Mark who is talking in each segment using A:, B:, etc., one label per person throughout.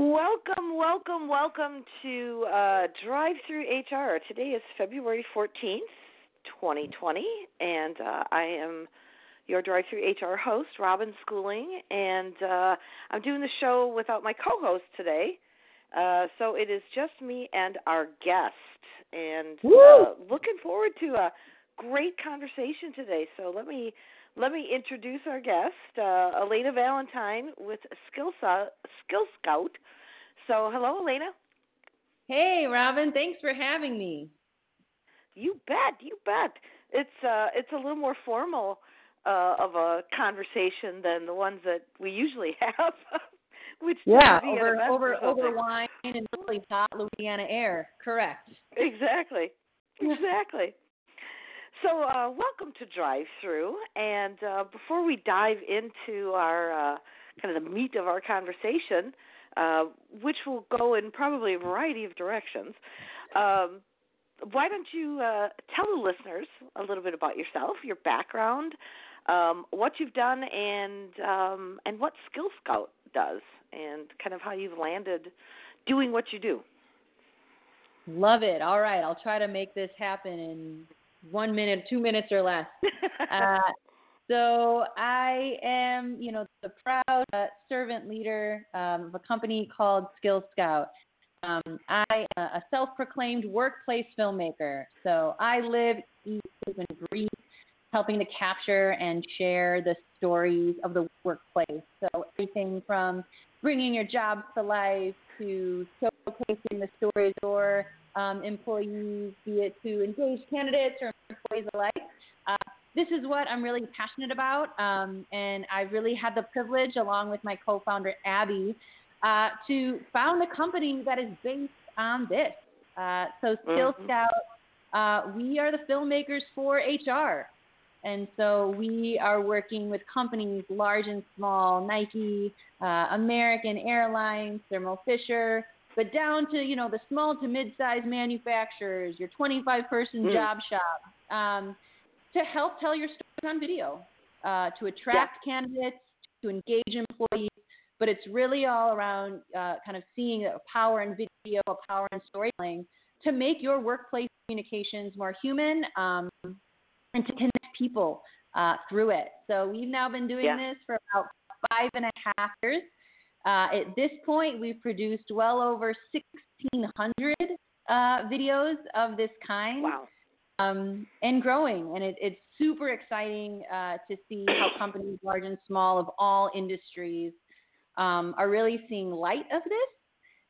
A: Welcome, welcome, welcome to uh, Drive Through HR. Today is February 14th, 2020, and uh, I am your Drive Through HR host, Robin Schooling, and uh, I'm doing the show without my co host today. Uh, so it is just me and our guest, and uh, looking forward to a great conversation today. So let me let me introduce our guest, uh, Elena Valentine with Skill, Skill Scout. So, hello, Elena.
B: Hey, Robin. Thanks for having me.
A: You bet. You bet. It's uh, it's a little more formal uh, of a conversation than the ones that we usually have. Which
B: yeah, over over over wine and really hot Louisiana air. Correct.
A: Exactly. Exactly. So, uh, welcome to Drive Through. And uh, before we dive into our uh, kind of the meat of our conversation, uh, which will go in probably a variety of directions, um, why don't you uh, tell the listeners a little bit about yourself, your background, um, what you've done, and um, and what Skill Scout does, and kind of how you've landed doing what you do.
B: Love it. All right, I'll try to make this happen in one minute, two minutes or less. uh, so I am, you know, the proud uh, servant leader um, of a company called Skill Scout. Um, I am a self-proclaimed workplace filmmaker. So I live, eat, and breathe, helping to capture and share the stories of the workplace. So everything from bringing your jobs to life to showcasing the stories or um, employees, be it to engage candidates or employees alike. Uh, this is what I'm really passionate about, um, and I really had the privilege, along with my co-founder Abby, uh, to found a company that is based on this. Uh, so Skill mm-hmm. Scout, uh, we are the filmmakers for HR. And so we are working with companies large and small, Nike, uh, American Airlines, Thermo Fisher, but down to you know the small to mid-sized manufacturers, your 25-person mm. job shop, um, to help tell your story on video, uh, to attract yeah. candidates, to engage employees. But it's really all around uh, kind of seeing a power in video, a power in storytelling to make your workplace communications more human um, and to connect people uh, through it. So we've now been doing yeah. this for about five and a half years. Uh, at this point, we've produced well over 1,600 uh, videos of this kind.
A: Wow.
B: Um, and growing. And it, it's super exciting uh, to see how companies, large and small, of all industries, um, are really seeing light of this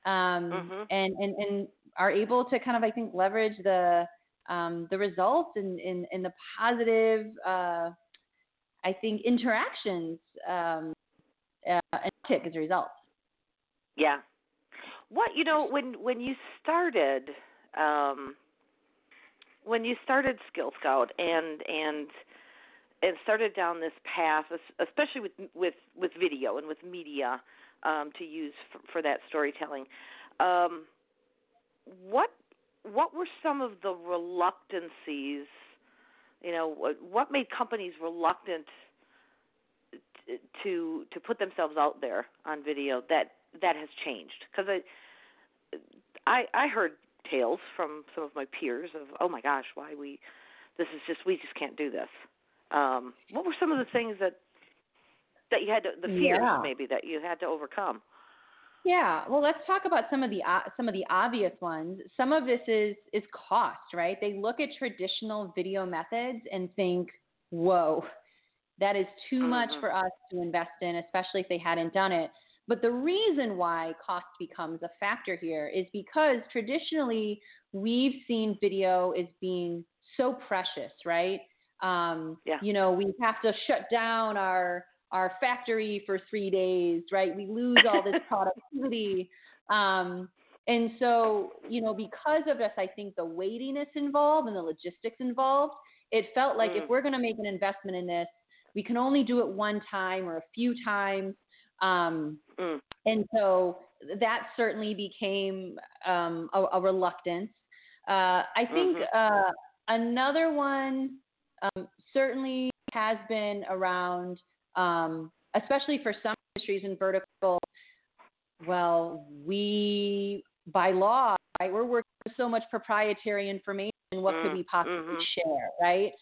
B: um, mm-hmm. and, and, and are able to kind of, I think, leverage the, um, the results and, and, and the positive, uh, I think, interactions um, uh, and tick as a result.
A: Yeah. What you know when when you started um, when you started Skill Scout and and and started down this path, especially with with with video and with media um, to use for, for that storytelling. Um, what what were some of the reluctancies? You know, what, what made companies reluctant to to put themselves out there on video that that has changed because I I I heard tales from some of my peers of oh my gosh why we this is just we just can't do this um what were some of the things that that you had to, the fears
B: Yeah.
A: maybe that you had to overcome.
B: Yeah, well, let's talk about some of the uh, some of the obvious ones. Some of this is is cost, right? They look at traditional video methods and think, "Whoa, that is too much
A: Mhm.
B: for us to invest in, especially if they hadn't done it." But the reason why cost becomes a factor here is because traditionally we've seen video as being so precious, right? Um,
A: Yeah.
B: You know, we have to shut down our our factory for three days, right? We lose all this productivity. Um, and so, you know, because of this, I think the weightiness involved and the logistics involved, it felt like
A: Mm.
B: if we're going to make an investment in this, we can only do it one time or a few times. Um,
A: Mm.
B: and so that certainly became um, a, a reluctance. Uh, I think
A: Mhm.
B: uh, another one um, certainly has been around, um, especially for some industries in vertical. Well, we by law, right, we're working with so much proprietary information. What could
A: Mm,
B: we possibly
A: mhm.
B: share, right?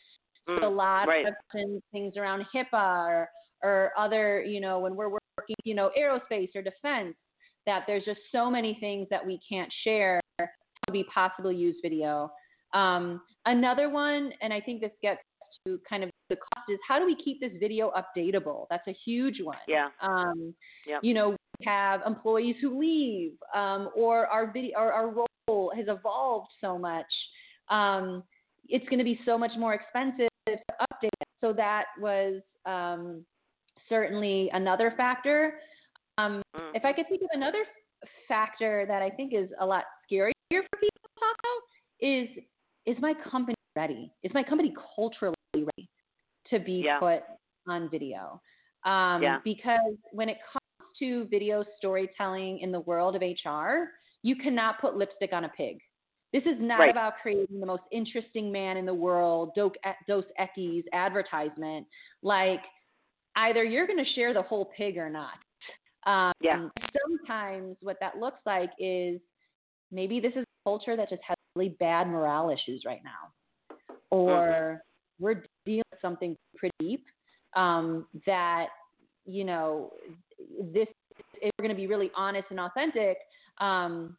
A: Mm,
B: a lot
A: right.
B: of things, things around HIPAA or, or other, you know, when we're working, you know, aerospace or defense, that there's just so many things that we can't share. Do we possibly use video? Um, another one, and I think this gets to kind of the cost, is how do we keep this video updatable? That's a huge one.
A: Yeah.
B: Um,
A: Yep.
B: You know, we have employees who leave, um, or our video, or our role has evolved so much. Um, it's going to be so much more expensive to update it. So that was um, certainly another factor. Um,
A: Mm.
B: if I could think of another factor that I think is a lot scarier for people to talk about is is my company ready? Is my company culturally ready to be
A: Yeah.
B: put on video? Um,
A: Yeah.
B: Because when it comes to video storytelling in the world of HR, you cannot put lipstick on a pig. This is not
A: Right.
B: about creating the most interesting man in the world, Dos Equis advertisement. Like, either you're going to share the whole pig or not. Um,
A: Yeah.
B: Sometimes what that looks like is maybe this is a culture that just has really bad morale issues right now, or we're dealing with something pretty deep um, that you know this. If we're going to be really honest and authentic, um,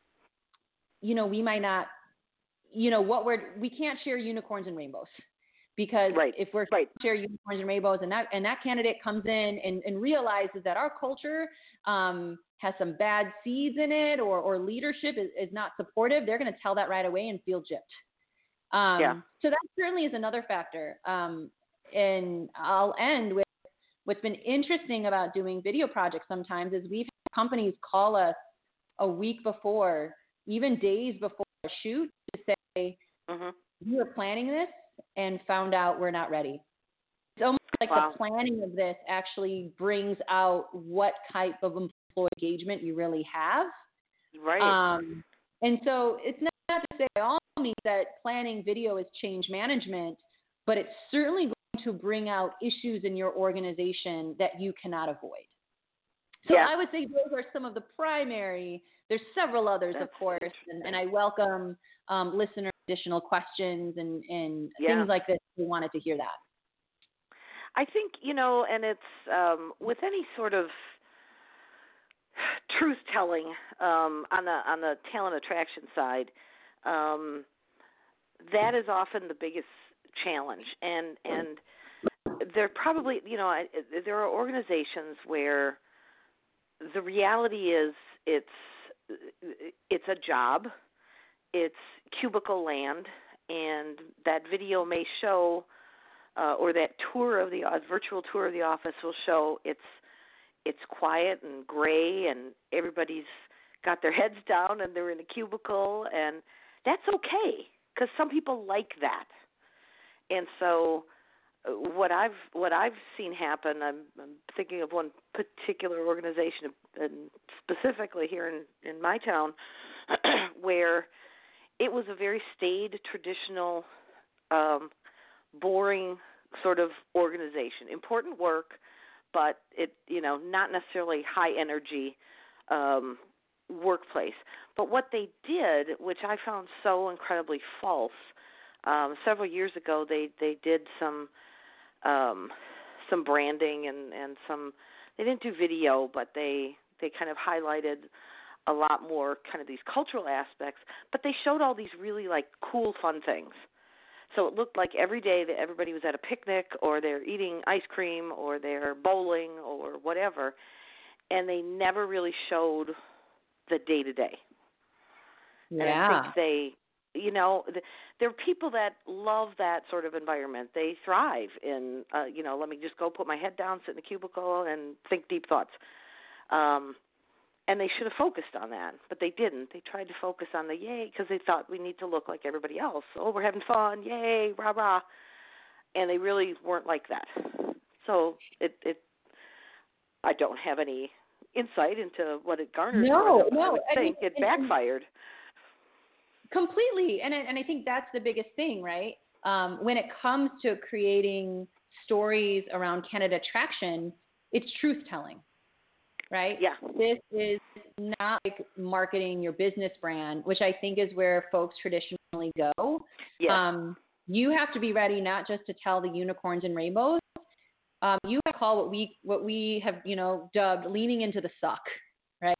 B: you know, we might not. You know what we're we can't share unicorns and rainbows because
A: Right.
B: if we're
A: Right.
B: share unicorns and rainbows and that and that candidate comes in and, and realizes that our culture um, has some bad seeds in it or, or leadership is, is not supportive, they're going to tell that right away and feel gypped. Um,
A: Yeah.
B: So that certainly is another factor. Um, and I'll end with what's been interesting about doing video projects sometimes is we've had companies call us a week before, even days before a shoot
A: Mhm.
B: we were planning this and found out we're not ready. It's almost like
A: Wow.
B: the planning of this actually brings out what type of employee engagement you really have.
A: Right.
B: Um, and so it's not, not to say by all means that planning video is change management, but it's certainly going to bring out issues in your organization that you cannot avoid. So
A: Yeah.
B: I would say those are some of the primary. There's several others, of course, and, and I welcome um, listener additional questions and, and
A: Yeah.
B: things like this. We wanted to hear that.
A: I think you know, and it's um, with any sort of truth telling um, on the on the talent attraction side. Um, that is often the biggest challenge, and and there probably you know I, there are organizations where the reality is it's it's a job, it's cubicle land, and that video may show uh, or that tour of the uh, virtual tour of the office will show it's it's quiet and gray and everybody's got their heads down and they're in a cubicle and that's okay because some people like that. And so uh, what I've what I've seen happen I'm, I'm thinking of one particular organization and specifically here in in my town where it was a very staid traditional um boring sort of organization. Important work, but it you know not necessarily high energy um, workplace. But what they did, which I found so incredibly false, um, several years ago they they did some um, some branding and and some they didn't do video, but they they kind of highlighted a lot more kind of these cultural aspects, but they showed all these really like cool fun things. So it looked like every day that everybody was at a picnic or they're eating ice cream or they're bowling or whatever, and they never really showed the day to day.
B: Yeah.
A: And I think they, you know, th- there are people that love that sort of environment. They thrive in, uh, you know, let me just go put my head down, sit in a cubicle, and think deep thoughts. Um, and they should have focused on that, but they didn't. They tried to focus on the yay because they thought we need to look like everybody else. Oh, we're having fun, yay, rah rah, and they really weren't like that. So it it I don't have any insight into what it garnered.
B: No.
A: I
B: no,
A: would
B: I
A: think
B: mean,
A: it backfired.
B: completely and I- and i think that's the biggest thing right um, when it comes to creating stories around candidate attraction it's truth telling right
A: Yeah.
B: this is not like marketing your business brand which i think is where folks traditionally go
A: Yes.
B: um, you have to be ready not just to tell the unicorns and rainbows um, you have to call what we what we have you know dubbed leaning into the suck right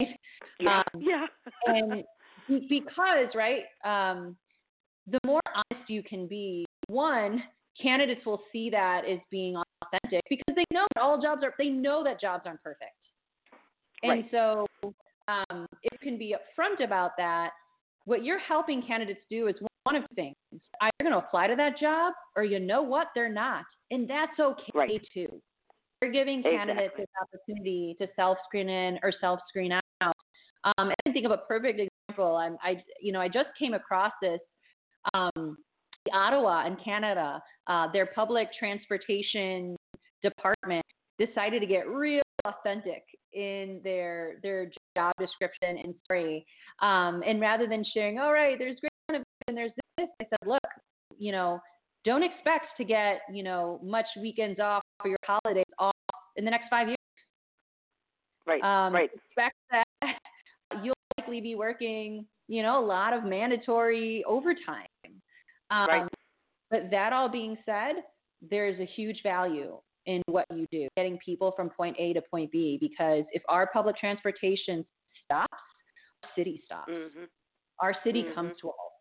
A: yeah.
B: um,
A: yeah.
B: and because right um, the more honest you can be one candidates will see that as being authentic because they know that all jobs are they know that jobs aren't perfect and
A: Right.
B: so um, if you can be upfront about that what you're helping candidates do is one of things either going to apply to that job or you know what they're not and that's okay
A: Right.
B: too you're giving candidates
A: Exactly.
B: this opportunity to self screen in or self screen out um, I think of a perfect example. I'm, I, you know, I just came across this. Um, Ottawa in Canada, uh, their public transportation department decided to get real authentic in their their job description and story. Um, and rather than sharing, all right, there's great and there's this, I said, look, you know, don't expect to get you know much weekends off or your holidays off in the next five years.
A: Right.
B: Um,
A: right.
B: expect that you'll likely be working, you know, a lot of mandatory overtime. Um,
A: Right.
B: But that all being said, there's a huge value in what you do, getting people from point A to point B. Because if our public transportation stops, our city stops.
A: Mhm.
B: Our city
A: Mhm.
B: comes to a halt.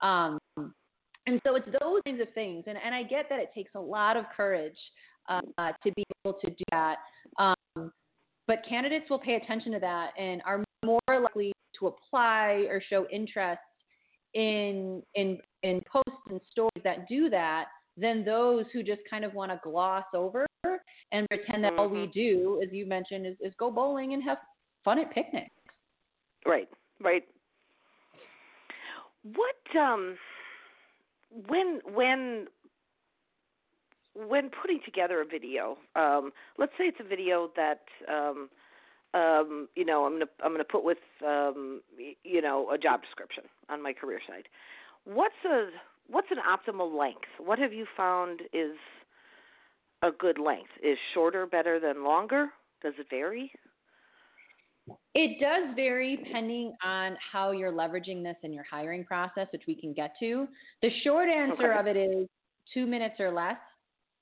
B: Um, and so it's those kinds of things. And, and I get that it takes a lot of courage uh, to be able to do that. Um, but candidates will pay attention to that and are more likely to apply or show interest in in in posts and stories that do that than those who just kind of want to gloss over and pretend that all we
A: Mhm.
B: do, as you mentioned, is, is go bowling and have fun at picnics.
A: Right, right. What um when when when putting together a video, um, let's say it's a video that um um, you know, I'm gonna I'm gonna put with um, you know a job description on my career site. What's a what's an optimal length? What have you found is a good length? Is shorter better than longer? Does it vary?
B: It does vary depending on how you're leveraging this in your hiring process, which we can get to. The short answer
A: Okay.
B: of it is two minutes or less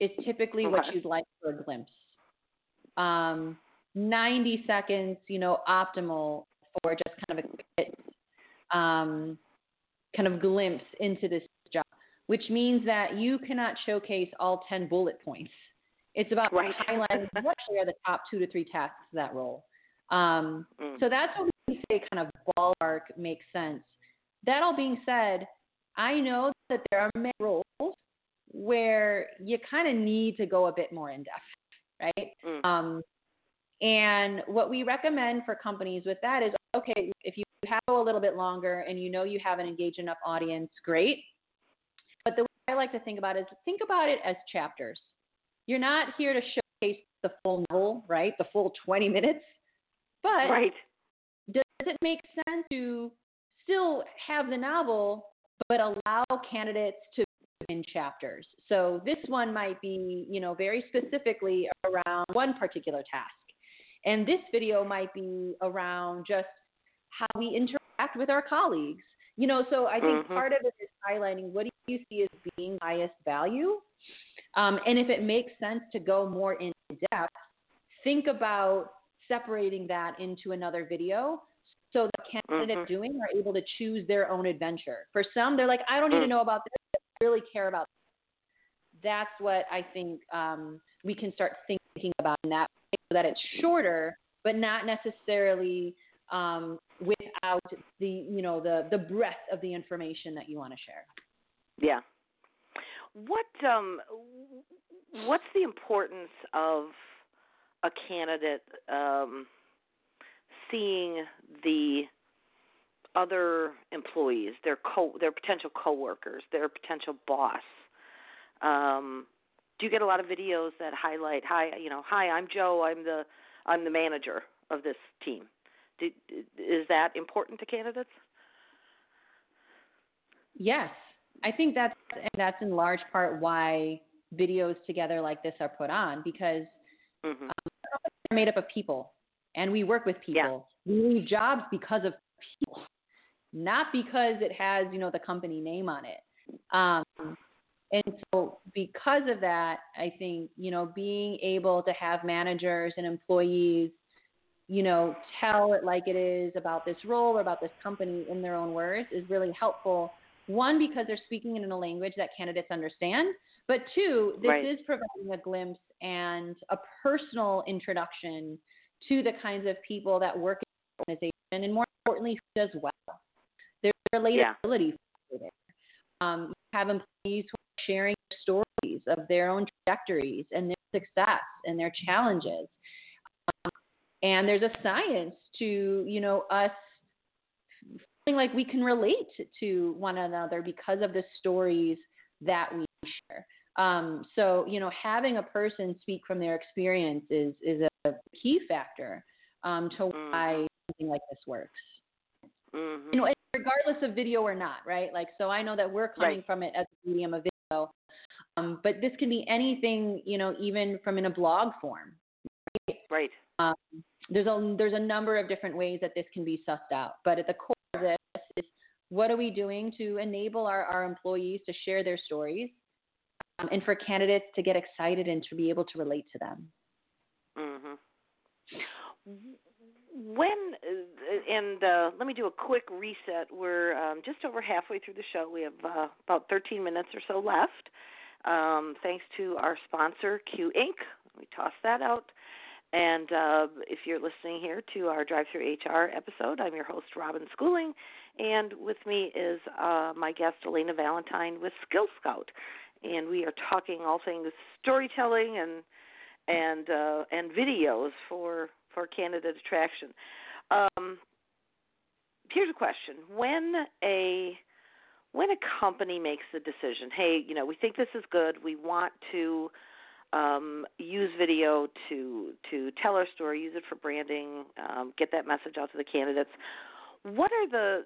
B: is typically what you'd like for a glimpse. Um, 90 seconds, you know, optimal for just kind of a quick um, kind of glimpse into this which means that you cannot showcase all 10 bullet points. It's about
A: Right.
B: highlighting what are the top two to three tasks of that role. Um,
A: Mm.
B: so that's what we say kind of ballpark makes sense. That all being said, I know that there are many roles where you kind of need to go a bit more in depth, right?
A: Mm.
B: Um, and what we recommend for companies with that is okay, if you have a little bit longer and you know you have an engaged enough audience, great. But the way I like to think about it is think about it as chapters. You're not here to showcase the full novel, right? The full 20 minutes. But
A: right.
B: does it make sense to still have the novel but allow candidates to in chapters so this one might be you know very specifically around one particular task and this video might be around just how we interact with our colleagues you know so i think
A: Mhm.
B: part of it is highlighting what do you see as being highest value um, and if it makes sense to go more in depth think about separating that into another video so the candidate
A: Mhm.
B: doing are able to choose their own adventure. For some, they're like, I don't need to
A: Mm.
B: know about this. I really care about. This. That's what I think um, we can start thinking about in that way, so that it's shorter, but not necessarily um, without the you know the the breadth of the information that you want to share.
A: Yeah. What um what's the importance of a candidate um seeing the other employees, their co their potential coworkers, their potential boss? Um do you get a lot of videos that highlight hi you know, hi, I'm Joe, I'm the I'm the manager of this team. Do, is that important to candidates?
B: Yes, I think that's and that's in large part why videos together like this are put on because
A: Mhm.
B: they're made up of people and we work with people. We leave jobs because of people, not because it has you know the company name on it. Um, and so because of that, I think you know being able to have managers and employees you know, tell it like it is about this role or about this company in their own words is really helpful. One, because they're speaking in a language that candidates understand, but two, this
A: Right.
B: is providing a glimpse and a personal introduction to the kinds of people that work in the organization and more importantly, who does well. There's
A: Yeah.
B: relatability factor there. Um, you have employees who are sharing stories of their own trajectories and their success and their challenges and there's a science to you know us like we can relate to one another because of the stories that we share um, so you know having a person speak from their experience is is a key factor um, to why something like this works
A: Mhm.
B: you know regardless of video or not right like so i know that we're coming
A: Right.
B: from it as a medium of video um, but this can be anything you know even from in a blog form
A: Right.
B: um, there's a there's a number of different ways that this can be sussed out, but at the core of this is what are we doing to enable our, our employees to share their stories, um, and for candidates to get excited and to be able to relate to them.
A: Mhm. When and uh, let me do a quick reset. We're um, just over halfway through the show. We have uh, about 13 minutes or so left. Um, thanks to our sponsor, Q Inc. We toss that out. And uh, if you're listening here to our Drive Through HR episode, I'm your host, Robin Schooling, and with me is uh, my guest, Elena Valentine with Skill Scout, and we are talking all things storytelling and and uh, and videos for for candidate attraction. Um, here's a question: When a when a company makes the decision, hey, you know, we think this is good, we want to um, use video to to tell our story, use it for branding, um, get that message out to the candidates. What are the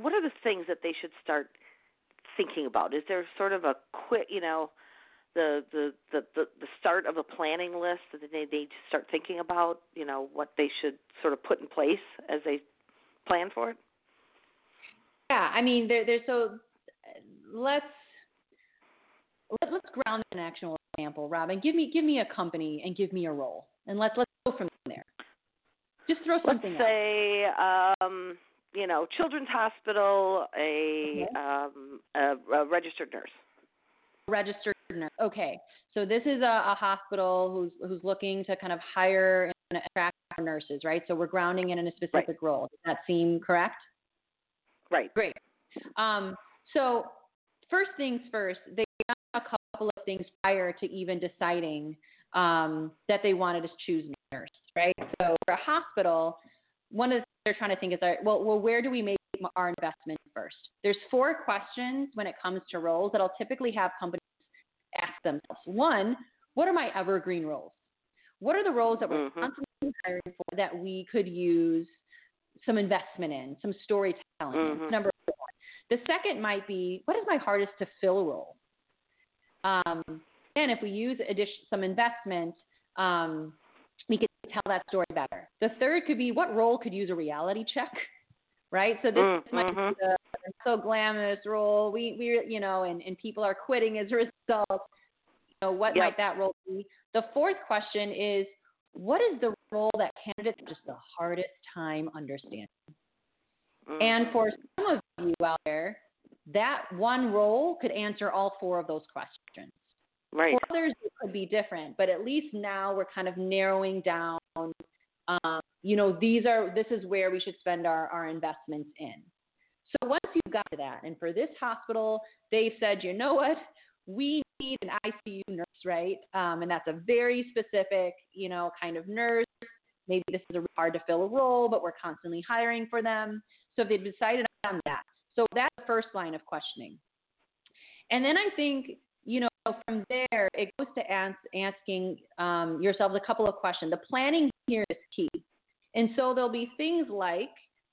A: what are the things that they should start thinking about? Is there sort of a quick, you know, the the the the, the start of a planning list that they need to start thinking about? You know, what they should sort of put in place as they plan for it.
B: Yeah, I mean, there, there's so let's let, let's ground an actual example, Robin. Give me give me a company and give me a role, and let's let's go from there. Just throw something.
A: Let's say, um, you know, Children's Hospital, a,
B: Okay.
A: um, a, a registered nurse.
B: registered nurse. Okay, so this is a, a hospital who's who's looking to kind of hire and attract nurses, right? So we're grounding it in a specific role. Does that seem correct?
A: Right.
B: Great. Um, so first things first, they done a couple of things prior to even deciding um, that they wanted to choose nurse, right? So for a hospital, one of the things they're trying to think is, all right, well, well, where do we make our investment first? There's four questions when it comes to roles that I'll typically have companies ask themselves. One, what are my evergreen roles? What are the roles that we're
A: Mhm.
B: constantly hiring for that we could use some investment in, some storytelling? in?
A: Mhm.
B: Number one. The second might be, what is my hardest to fill role? Um, and if we use addition, some investment, um, we can tell that story better. The third could be, what role could use a reality check? Right. So this
A: Mm,
B: might be the so glamorous role. We we you know, and and people are quitting as a result. You know, what
A: Yep.
B: might that role be? The fourth question is, what is the role that candidates have just the hardest time understanding?
A: Mm-hmm.
B: And for some of you out there, that one role could answer all four of those questions.
A: Right.
B: For others, it could be different, but at least now we're kind of narrowing down. Um, you know, these are this is where we should spend our, our investments in. So once you've got to that, and for this hospital, they've said, you know what, we need an ICU nurse, right? Um, and that's a very specific, you know, kind of nurse. Maybe this is a hard to fill a role, but we're constantly hiring for them. So they've decided on that, so that's the first line of questioning. And then I think, know, from there, it goes to ask, asking um, yourselves a couple of questions. The planning here is key. And so there'll be things like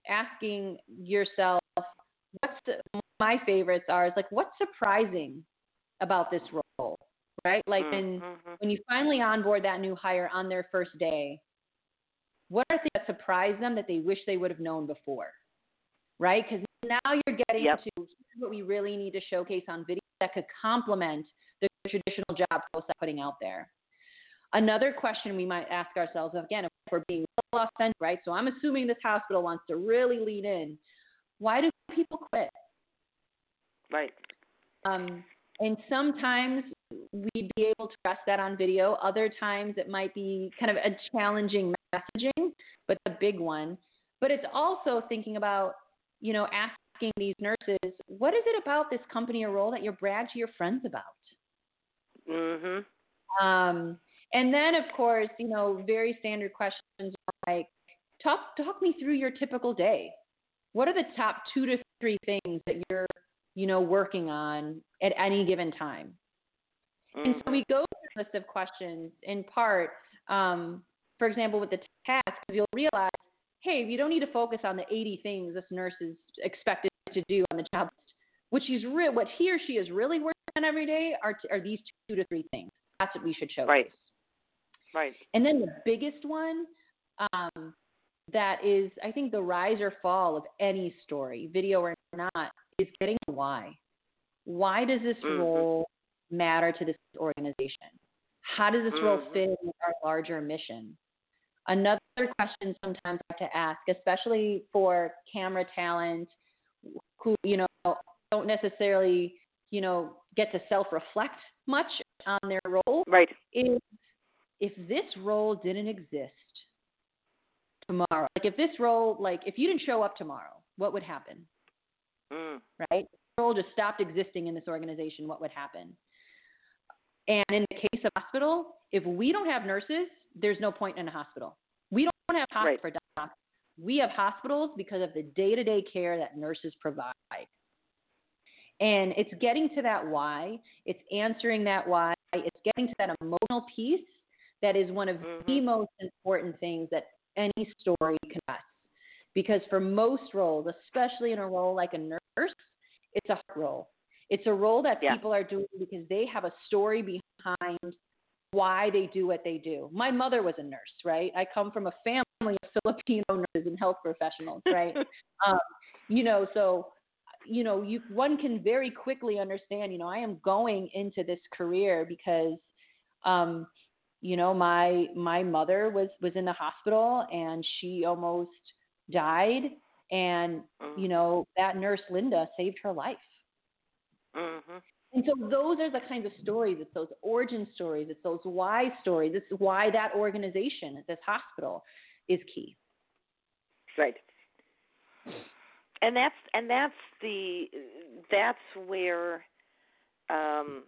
B: asking yourself, what's the, my favorites are is like, what's surprising about this role, right? Like when,
A: Mm-hmm.
B: when you finally onboard that new hire on their first day, what are things that surprise them that they wish they would have known before, right? Because now you're getting
A: Yep.
B: to what we really need to showcase on video that could complement the traditional job posts I'm putting out there. Another question we might ask ourselves, again, if we're being authentic, right? So I'm assuming this hospital wants to really lean in. Why do people quit?
A: Right.
B: Um, and sometimes we'd be able to address that on video. Other times it might be kind of a challenging messaging, but a big one. But it's also thinking about, you know, asking these nurses, what is it about this company or role that you brag to your friends about?
A: Mhm.
B: Um, and then, of course, you know, very standard questions like, talk talk me through your typical day. What are the top two to three things that you're, you know, working on at any given time? And so
A: Mhm.
B: we go through a list of questions in part, um, for example, with the task, you'll realize, hey, you don't need to focus on the 80 things this nurse is expected to do on the job list. What she's re- what he or she is really working on every day are, are these two to three things. That's what we should showcase.
A: Right. Right.
B: And then the biggest one um, that is, I think, the rise or fall of any story, video or not, is getting the why. Why does this
A: Mhm.
B: role matter to this organization? How does this role
A: Mhm.
B: fit in with our larger mission? Another question sometimes I have to ask, especially for camera talent who, you know, don't necessarily, you know, get to self-reflect much on their role,
A: Right.
B: is if this role didn't exist tomorrow, like if this role, like if you didn't show up tomorrow, what would happen?
A: Mm.
B: Right? If the role just stopped existing in this organization, what would happen? And in the case of hospital, if we don't have nurses, there's no point in a hospital. We don't have hospitals
A: Right.
B: for doctors. We have hospitals because of the day-to-day care that nurses provide. And it's getting to that why. It's answering that why. It's getting to that emotional piece that is one of the
A: Mhm.
B: most important things that any story can ask. Because for most roles, especially in a role like a nurse, it's a heart role. It's a role that
A: Yeah.
B: people are doing because they have a story behind why they do what they do. My mother was a nurse, right? I come from a family of Filipino nurses and health professionals, right? um, you know, so you know, you one can very quickly understand. You know, I am going into this career because, um, you know, my my mother was was in the hospital and she almost died, and you know that nurse Linda saved her life.
A: Mm-hmm.
B: And so those are the kinds of stories. It's those origin stories. It's those why stories. It's why that organization, this hospital, is key.
A: Right. And that's and that's the that's where um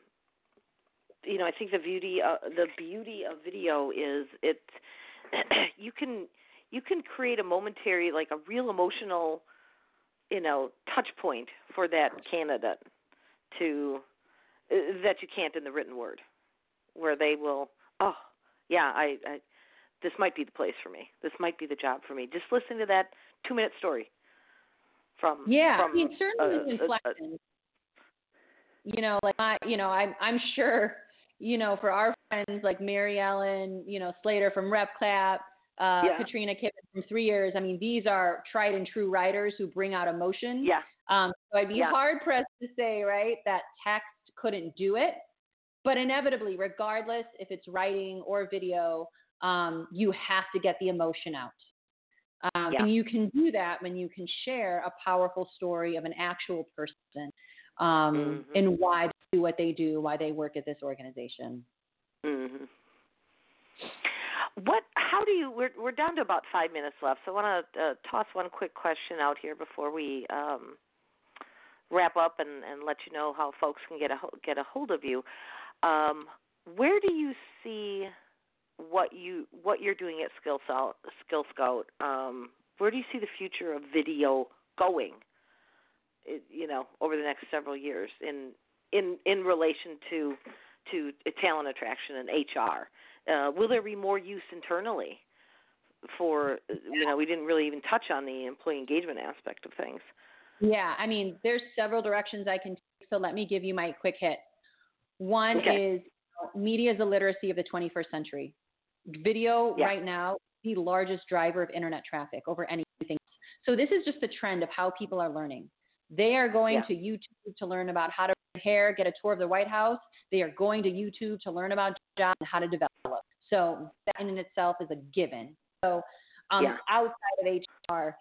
A: you know, I think the beauty uh, the beauty of video is it you can you can create a momentary like a real emotional you know touch point for that candidate to uh, that you can't in the written word where they will oh yeah I, I this might be the place for me. This might be the job for me. Just listening to that two minute story from
B: Yeah,
A: from
B: I mean certainly
A: uh,
B: with
A: uh,
B: inflections. you know, like I, you know, I'm I'm sure, you know, for our friends like Mary Ellen, you know, Slayter from RepCap, uh,
A: Yeah.
B: Katrina Kibben from Three Ears. I mean, these are tried and true writers who bring out emotion.
A: yeah
B: Um, so I'd be
A: Yeah.
B: hard pressed to say, right, that text couldn't do it. But inevitably, regardless if it's writing or video, um, you have to get the emotion out. Um,
A: Yeah.
B: And you can do that when you can share a powerful story of an actual person um,
A: Mhm.
B: and why they do what they do, why they work at this organization.
A: hmm What? How do you? We're we're down to about five minutes left, so I want to uh, toss one quick question out here before we um, wrap up and, and let you know how folks can get a get a hold of you. Um, where do you see what you what you're doing at Skill Scout? Skill Scout. Um, where do you see the future of video going? It, you know, over the next several years in in in relation to to talent attraction and HR. Uh, will there be more use internally for you know we didn't really even touch on the employee engagement aspect of things.
B: Yeah, I mean, there's several directions I can take, so let me give you my quick hit. One
A: Okay.
B: is media is the literacy of the 21st century. Video
A: Yeah.
B: right now the largest driver of internet traffic over anything. So this is just the trend of how people are learning. They are going
A: Yeah.
B: to YouTube to learn about how to hair, get a tour of the White House. They are going to YouTube to learn about jobs and how to develop. So that in itself is a given. So um,
A: Yeah.
B: outside of HR,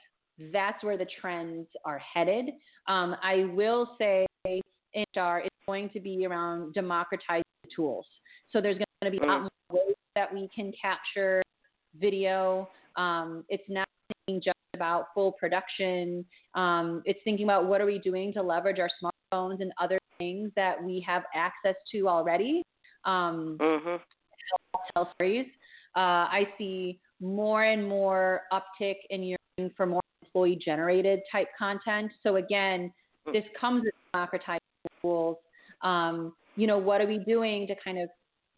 B: that's where the trends are headed. Um, I will say HR is going to be around democratizing tools. So there's going to be a lot more ways that we can capture video. Um, it's not thinking just about full production. Um, it's thinking about what are we doing to leverage our smartphones and other things that we have access to already. Um,
A: Mhm.
B: tell stories. Uh, I see more and more uptick in yearning for more employee generated type content. So again,
A: Mm.
B: this comes with democratizing tools. Um, you know, what are we doing to kind of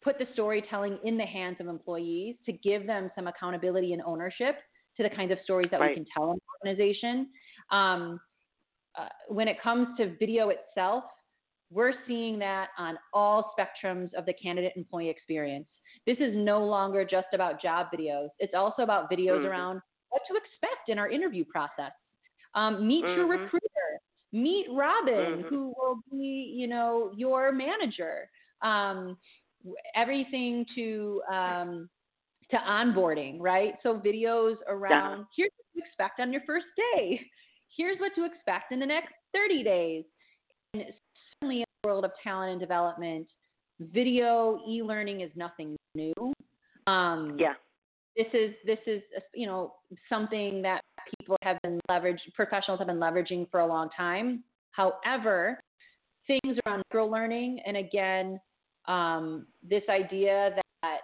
B: put the storytelling in the hands of employees to give them some accountability and ownership to the kinds of stories that
A: Right.
B: we can tell in the organization. Um, uh, when it comes to video itself, we're seeing that on all spectrums of the candidate employee experience. This is no longer just about job videos. It's also about videos
A: Mhm.
B: around what to expect in our interview process. Um, meet your
A: Mhm.
B: recruiter. Meet Robin,
A: Mhm.
B: who will be, you know, your manager. Um, everything to um, to onboarding, right? So videos around here's what to expect on your first day. Here's what to expect in the next 30 days. And certainly in the world of talent and development, video e-learning is nothing new. Um,
A: Yeah.
B: this is this is you know something that people have been leveraged professionals have been leveraging for a long time however things around micro learning and again um, this idea that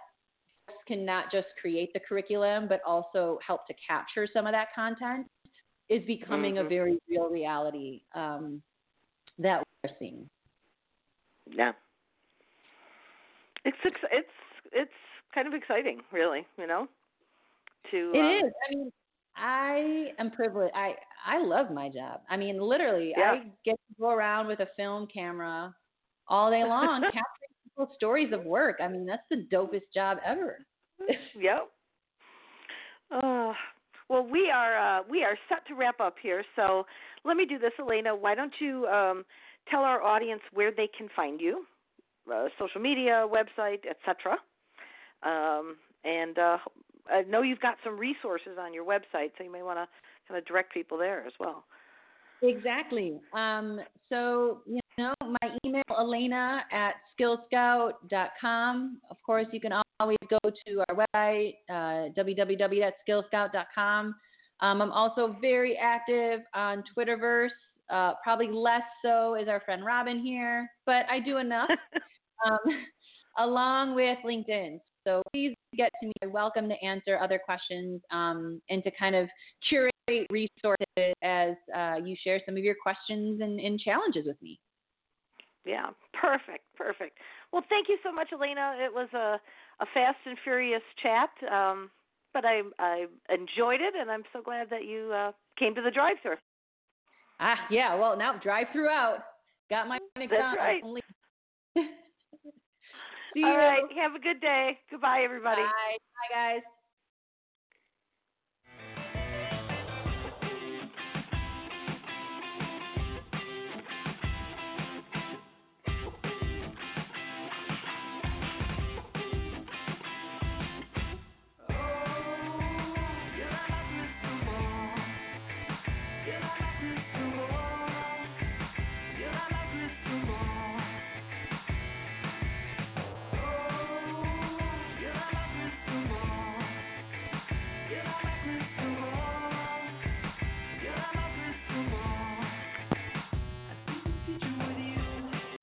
B: folks can not just create the curriculum but also help to capture some of that content is becoming a
A: Mhm.
B: very real reality um, that we're seeing
A: Yeah. It's it's it's kind of exciting, really. You know. To
B: It
A: um,
B: is. I mean, I am privileged. I I love my job. I mean, literally,
A: Yeah.
B: I get to go around with a film camera all day long, capturing people's stories of work. I mean, that's the dopest job ever.
A: Yep. Uh, well, we are uh, we are set to wrap up here. So let me do this, Elena. Why don't you um, tell our audience where they can find you, uh, social media, website, etc. Um, and uh, I know you've got some resources on your website, so you may want to kind of direct people there as well.
B: Exactly. Um, so, you know, my email, Elena at skillscout.com. Of course, you can always go to our website, uh, www.skillscout.com. Um, I'm also very active on Twitterverse, uh, probably less so is our friend Robin here, but I do enough, um, along with LinkedIn. So please get to me. Welcome to answer other questions um, and to kind of curate resources as uh, you share some of your questions and, and challenges with me.
A: Yeah, perfect, perfect. Well, thank you so much, Elena. It was a a fast and furious chat, um, but I I enjoyed it, and I'm so glad that you uh, came to the drive-through.
B: Ah, yeah. Well, now drive through out. Got my McDonald's.
A: right.
B: See
A: All
B: you.
A: right, have a good day. Goodbye, everybody.
B: Bye. Bye, guys.